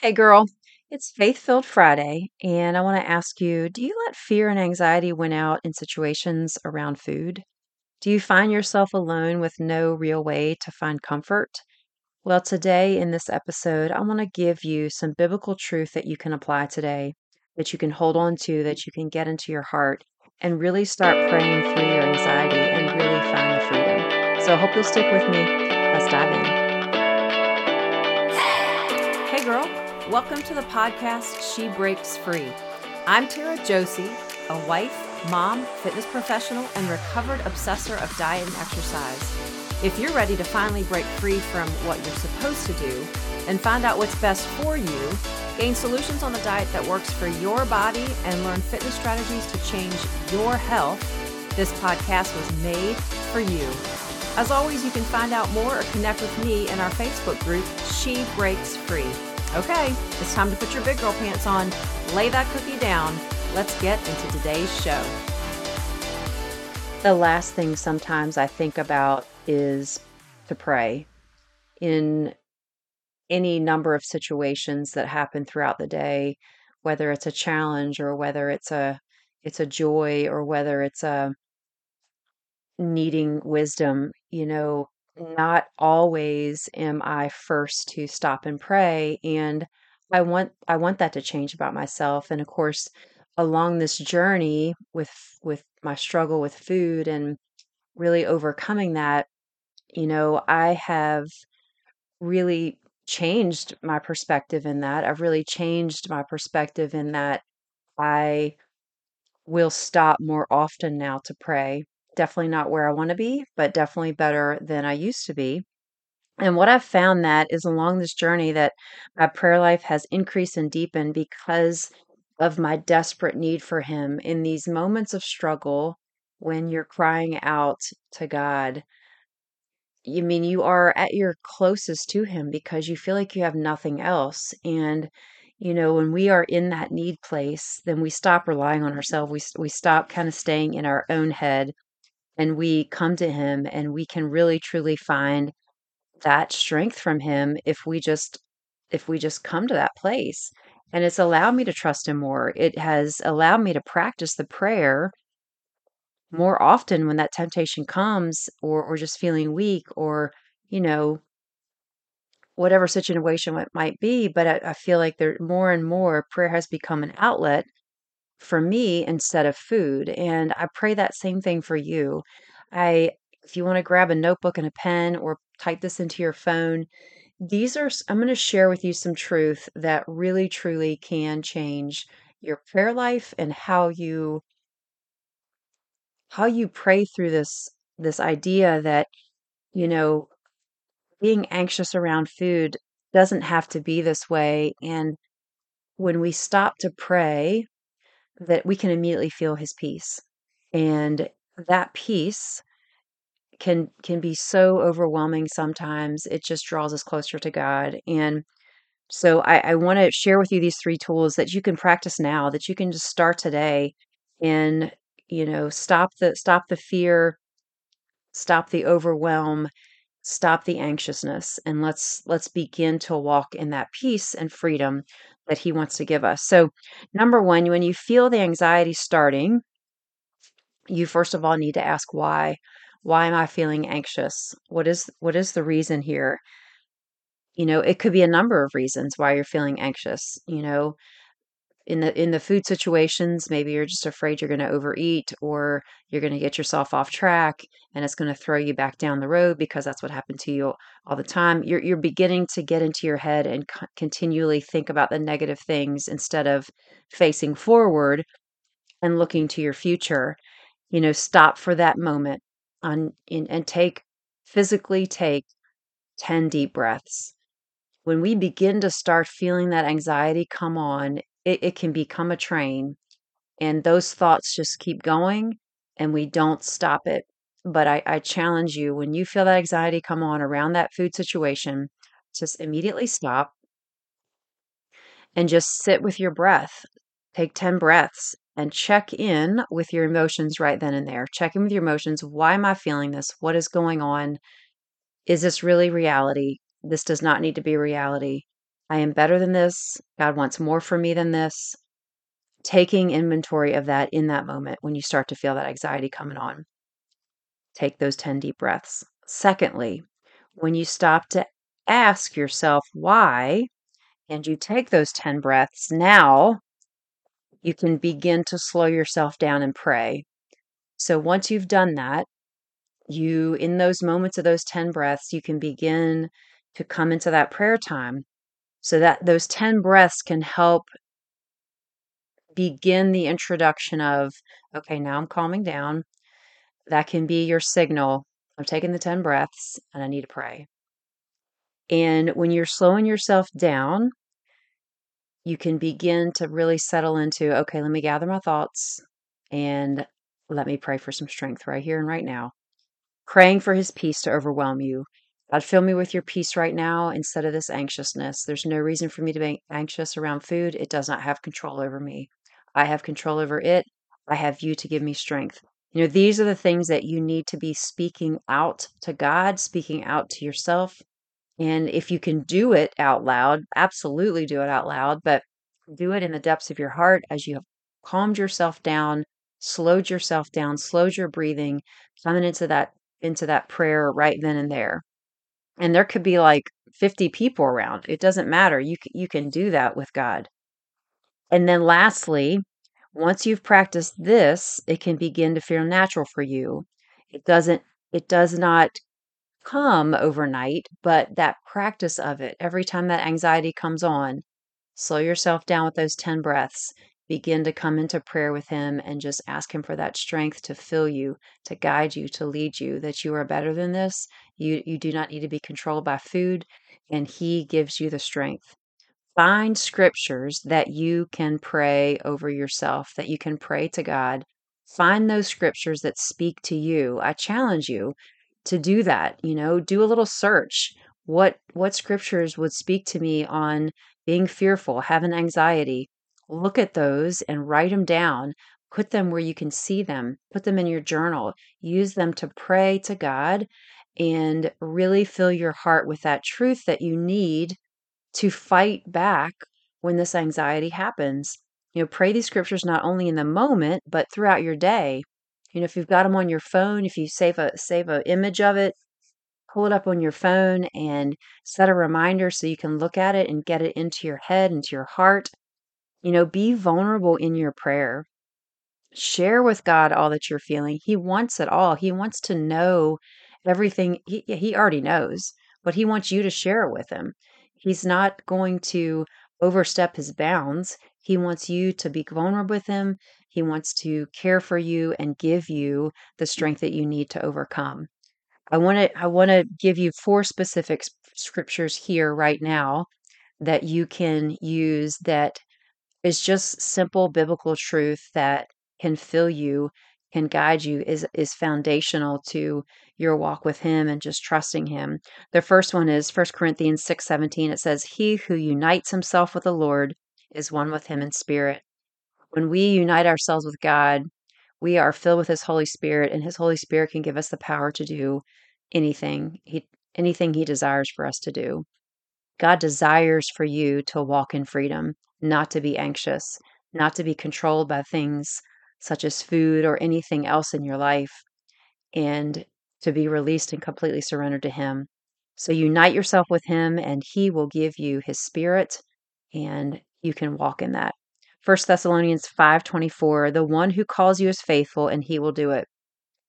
Hey girl, it's Faith Filled Friday, and I want to ask you do you let fear and anxiety win out in situations around food? Do you find yourself alone with no real way to find comfort? Well, today in this episode, I want to give you some biblical truth that you can apply today, that you can hold on to, that you can get into your heart, and really start praying through your anxiety and really find the freedom. So I hope you'll stick with me. Let's dive in. Welcome to the podcast She Breaks Free. I'm Tara Josie, a wife, mom, fitness professional, and recovered obsessor of diet and exercise. If you're ready to finally break free from what you're supposed to do and find out what's best for you, gain solutions on the diet that works for your body, and learn fitness strategies to change your health, this podcast was made for you. As always, you can find out more or connect with me in our Facebook group, She Breaks Free. Okay, it's time to put your big girl pants on, lay that cookie down. Let's get into today's show. The last thing sometimes I think about is to pray in any number of situations that happen throughout the day, whether it's a challenge or whether it's a it's a joy or whether it's a needing wisdom, you know, not always am I first to stop and pray and I want I want that to change about myself and of course along this journey with with my struggle with food and really overcoming that, you know, I have really changed my perspective in that. I've really changed my perspective in that I will stop more often now to pray. Definitely not where I want to be, but definitely better than I used to be. And what I've found that is along this journey that my prayer life has increased and deepened because of my desperate need for him in these moments of struggle when you're crying out to God. You mean you are at your closest to him because you feel like you have nothing else. And you know, when we are in that need place, then we stop relying on ourselves. We we stop kind of staying in our own head and we come to him and we can really truly find that strength from him if we just if we just come to that place. And it's allowed me to trust him more. It has allowed me to practice the prayer more often when that temptation comes or or just feeling weak or you know whatever situation it might be but I, I feel like there more and more prayer has become an outlet for me instead of food and i pray that same thing for you. I if you want to grab a notebook and a pen or type this into your phone these are I'm going to share with you some truth that really truly can change your prayer life and how you how you pray through this this idea that you know being anxious around food doesn't have to be this way and when we stop to pray that we can immediately feel his peace and that peace can can be so overwhelming sometimes it just draws us closer to god and so i, I want to share with you these three tools that you can practice now that you can just start today and you know stop the stop the fear stop the overwhelm stop the anxiousness and let's let's begin to walk in that peace and freedom that he wants to give us. So number one when you feel the anxiety starting you first of all need to ask why why am i feeling anxious? What is what is the reason here? You know it could be a number of reasons why you're feeling anxious you know in the in the food situations maybe you're just afraid you're going to overeat or you're going to get yourself off track and it's going to throw you back down the road because that's what happened to you all the time. You're you're beginning to get into your head and co- continually think about the negative things instead of facing forward and looking to your future. You know stop for that moment on in, and take physically take 10 deep breaths. When we begin to start feeling that anxiety come on it, it can become a train and those thoughts just keep going and we don't stop it. But I, I challenge you when you feel that anxiety come on around that food situation just immediately stop and just sit with your breath. Take 10 breaths and check in with your emotions right then and there. Check in with your emotions. Why am i feeling this? What is going on? Is this really reality? This does not need to be reality I am better than this. God wants more for me than this. Taking inventory of that in that moment when you start to feel that anxiety coming on. Take those 10 deep breaths. Secondly, when you stop to ask yourself why and you take those 10 breaths, now you can begin to slow yourself down and pray. So once you've done that, you, in those moments of those 10 breaths, you can begin to come into that prayer time so that those 10 breaths can help begin the introduction of, okay, now I'm calming down. That can be your signal. I'm taking the 10 breaths and I need to pray. And when you're slowing yourself down, you can begin to really settle into, okay, let me gather my thoughts and let me pray for some strength right here and right now. Praying for his peace to overwhelm you. God, fill me with your peace right now instead of this anxiousness. There's no reason for me to be anxious around food. It does not have control over me. I have control over it. I have you to give me strength. You know, these are the things that you need to be speaking out to God, speaking out to yourself. And if you can do it out loud, absolutely do it out loud, but do it in the depths of your heart as you have calmed yourself down, slowed yourself down, slowed your breathing, coming into that into that prayer right then and there. And there could be like 50 people around. It doesn't matter. You you can do that with God. And then lastly, once you've practiced this, it can begin to feel natural for you. It doesn't it does not come overnight, but that practice of it, every time that anxiety comes on, slow yourself down with those 10 breaths. Begin to come into prayer with Him and just ask Him for that strength to fill you, to guide you, to lead you, that you are better than this. You, you do not need to be controlled by food, and He gives you the strength. Find scriptures that you can pray over yourself, that you can pray to God. Find those scriptures that speak to you. I challenge you to do that, you know, do a little search. What what scriptures would speak to me on being fearful, having anxiety? Look at those and write them down. Put them where you can see them. Put them in your journal. Use them to pray to God and really fill your heart with that truth that you need to fight back when this anxiety happens. You know, pray these scriptures not only in the moment, but throughout your day. You know, if you've got them on your phone, if you save a save an image of it, pull it up on your phone and set a reminder so you can look at it and get it into your head, into your heart. You know, be vulnerable in your prayer. Share with God all that you're feeling. He wants it all. He wants to know everything. He, he already knows, but He wants you to share it with Him. He's not going to overstep His bounds. He wants you to be vulnerable with Him. He wants to care for you and give you the strength that you need to overcome. I want to I want to give you four specific scriptures here right now that you can use that is just simple biblical truth that can fill you, can guide you, is is foundational to your walk with him and just trusting him. The first one is 1 Corinthians 6:17. It says, "He who unites himself with the Lord is one with him in spirit." When we unite ourselves with God, we are filled with his Holy Spirit and his Holy Spirit can give us the power to do anything he anything he desires for us to do. God desires for you to walk in freedom, not to be anxious, not to be controlled by things such as food or anything else in your life, and to be released and completely surrendered to Him. So unite yourself with Him, and He will give you His Spirit, and you can walk in that. 1 Thessalonians 5:24 The one who calls you is faithful and he will do it.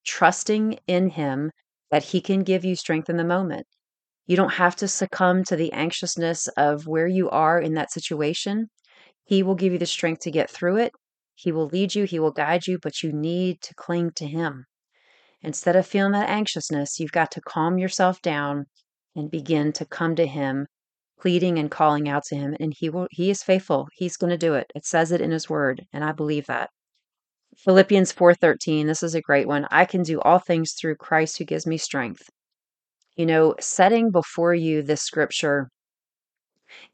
Trusting in him that he can give you strength in the moment. You don't have to succumb to the anxiousness of where you are in that situation. He will give you the strength to get through it. He will lead you, he will guide you, but you need to cling to him. Instead of feeling that anxiousness, you've got to calm yourself down and begin to come to him, pleading and calling out to him and he will he is faithful. He's going to do it. It says it in his word, and I believe that. Philippians 4:13, this is a great one. I can do all things through Christ who gives me strength. You know, setting before you this scripture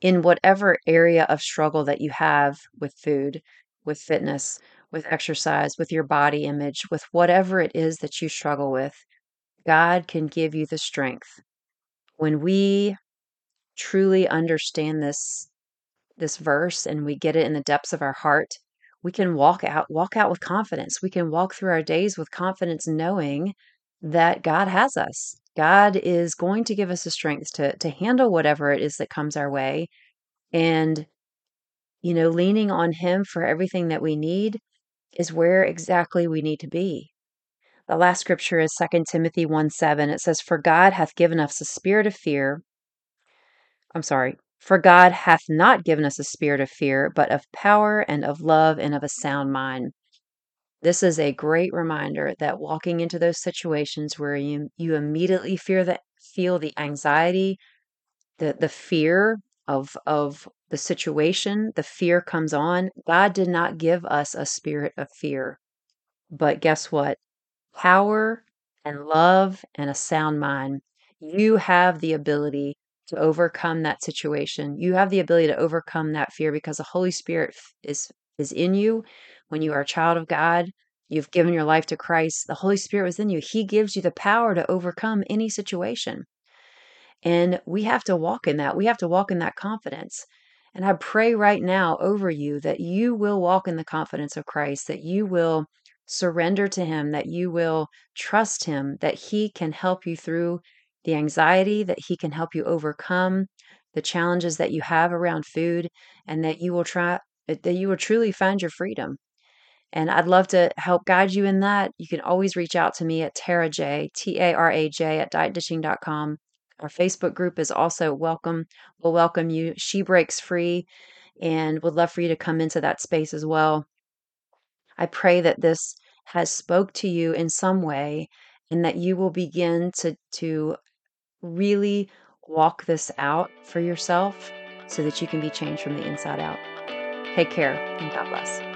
in whatever area of struggle that you have with food, with fitness, with exercise, with your body image, with whatever it is that you struggle with, God can give you the strength. When we truly understand this this verse and we get it in the depths of our heart, we can walk out walk out with confidence. We can walk through our days with confidence knowing that God has us. God is going to give us the strength to to handle whatever it is that comes our way and you know, leaning on him for everything that we need is where exactly we need to be. The last scripture is 2 Timothy 1 7. It says, For God hath given us a spirit of fear. I'm sorry. For God hath not given us a spirit of fear, but of power and of love and of a sound mind. This is a great reminder that walking into those situations where you, you immediately fear that feel the anxiety, the the fear of of the situation, the fear comes on. God did not give us a spirit of fear. But guess what? Power and love and a sound mind. You have the ability to overcome that situation. You have the ability to overcome that fear because the Holy Spirit is is in you when you are a child of God. You've given your life to Christ. The Holy Spirit was in you. He gives you the power to overcome any situation. And we have to walk in that. We have to walk in that confidence. And I pray right now over you that you will walk in the confidence of Christ, that you will surrender to Him, that you will trust Him, that He can help you through the anxiety, that He can help you overcome the challenges that you have around food, and that you will try, that you will truly find your freedom. And I'd love to help guide you in that. You can always reach out to me at Tara J, T A R A J, at dietdishing.com. Our Facebook group is also welcome. We'll welcome you. She Breaks Free and would love for you to come into that space as well. I pray that this has spoke to you in some way and that you will begin to to really walk this out for yourself so that you can be changed from the inside out. Take care and God bless.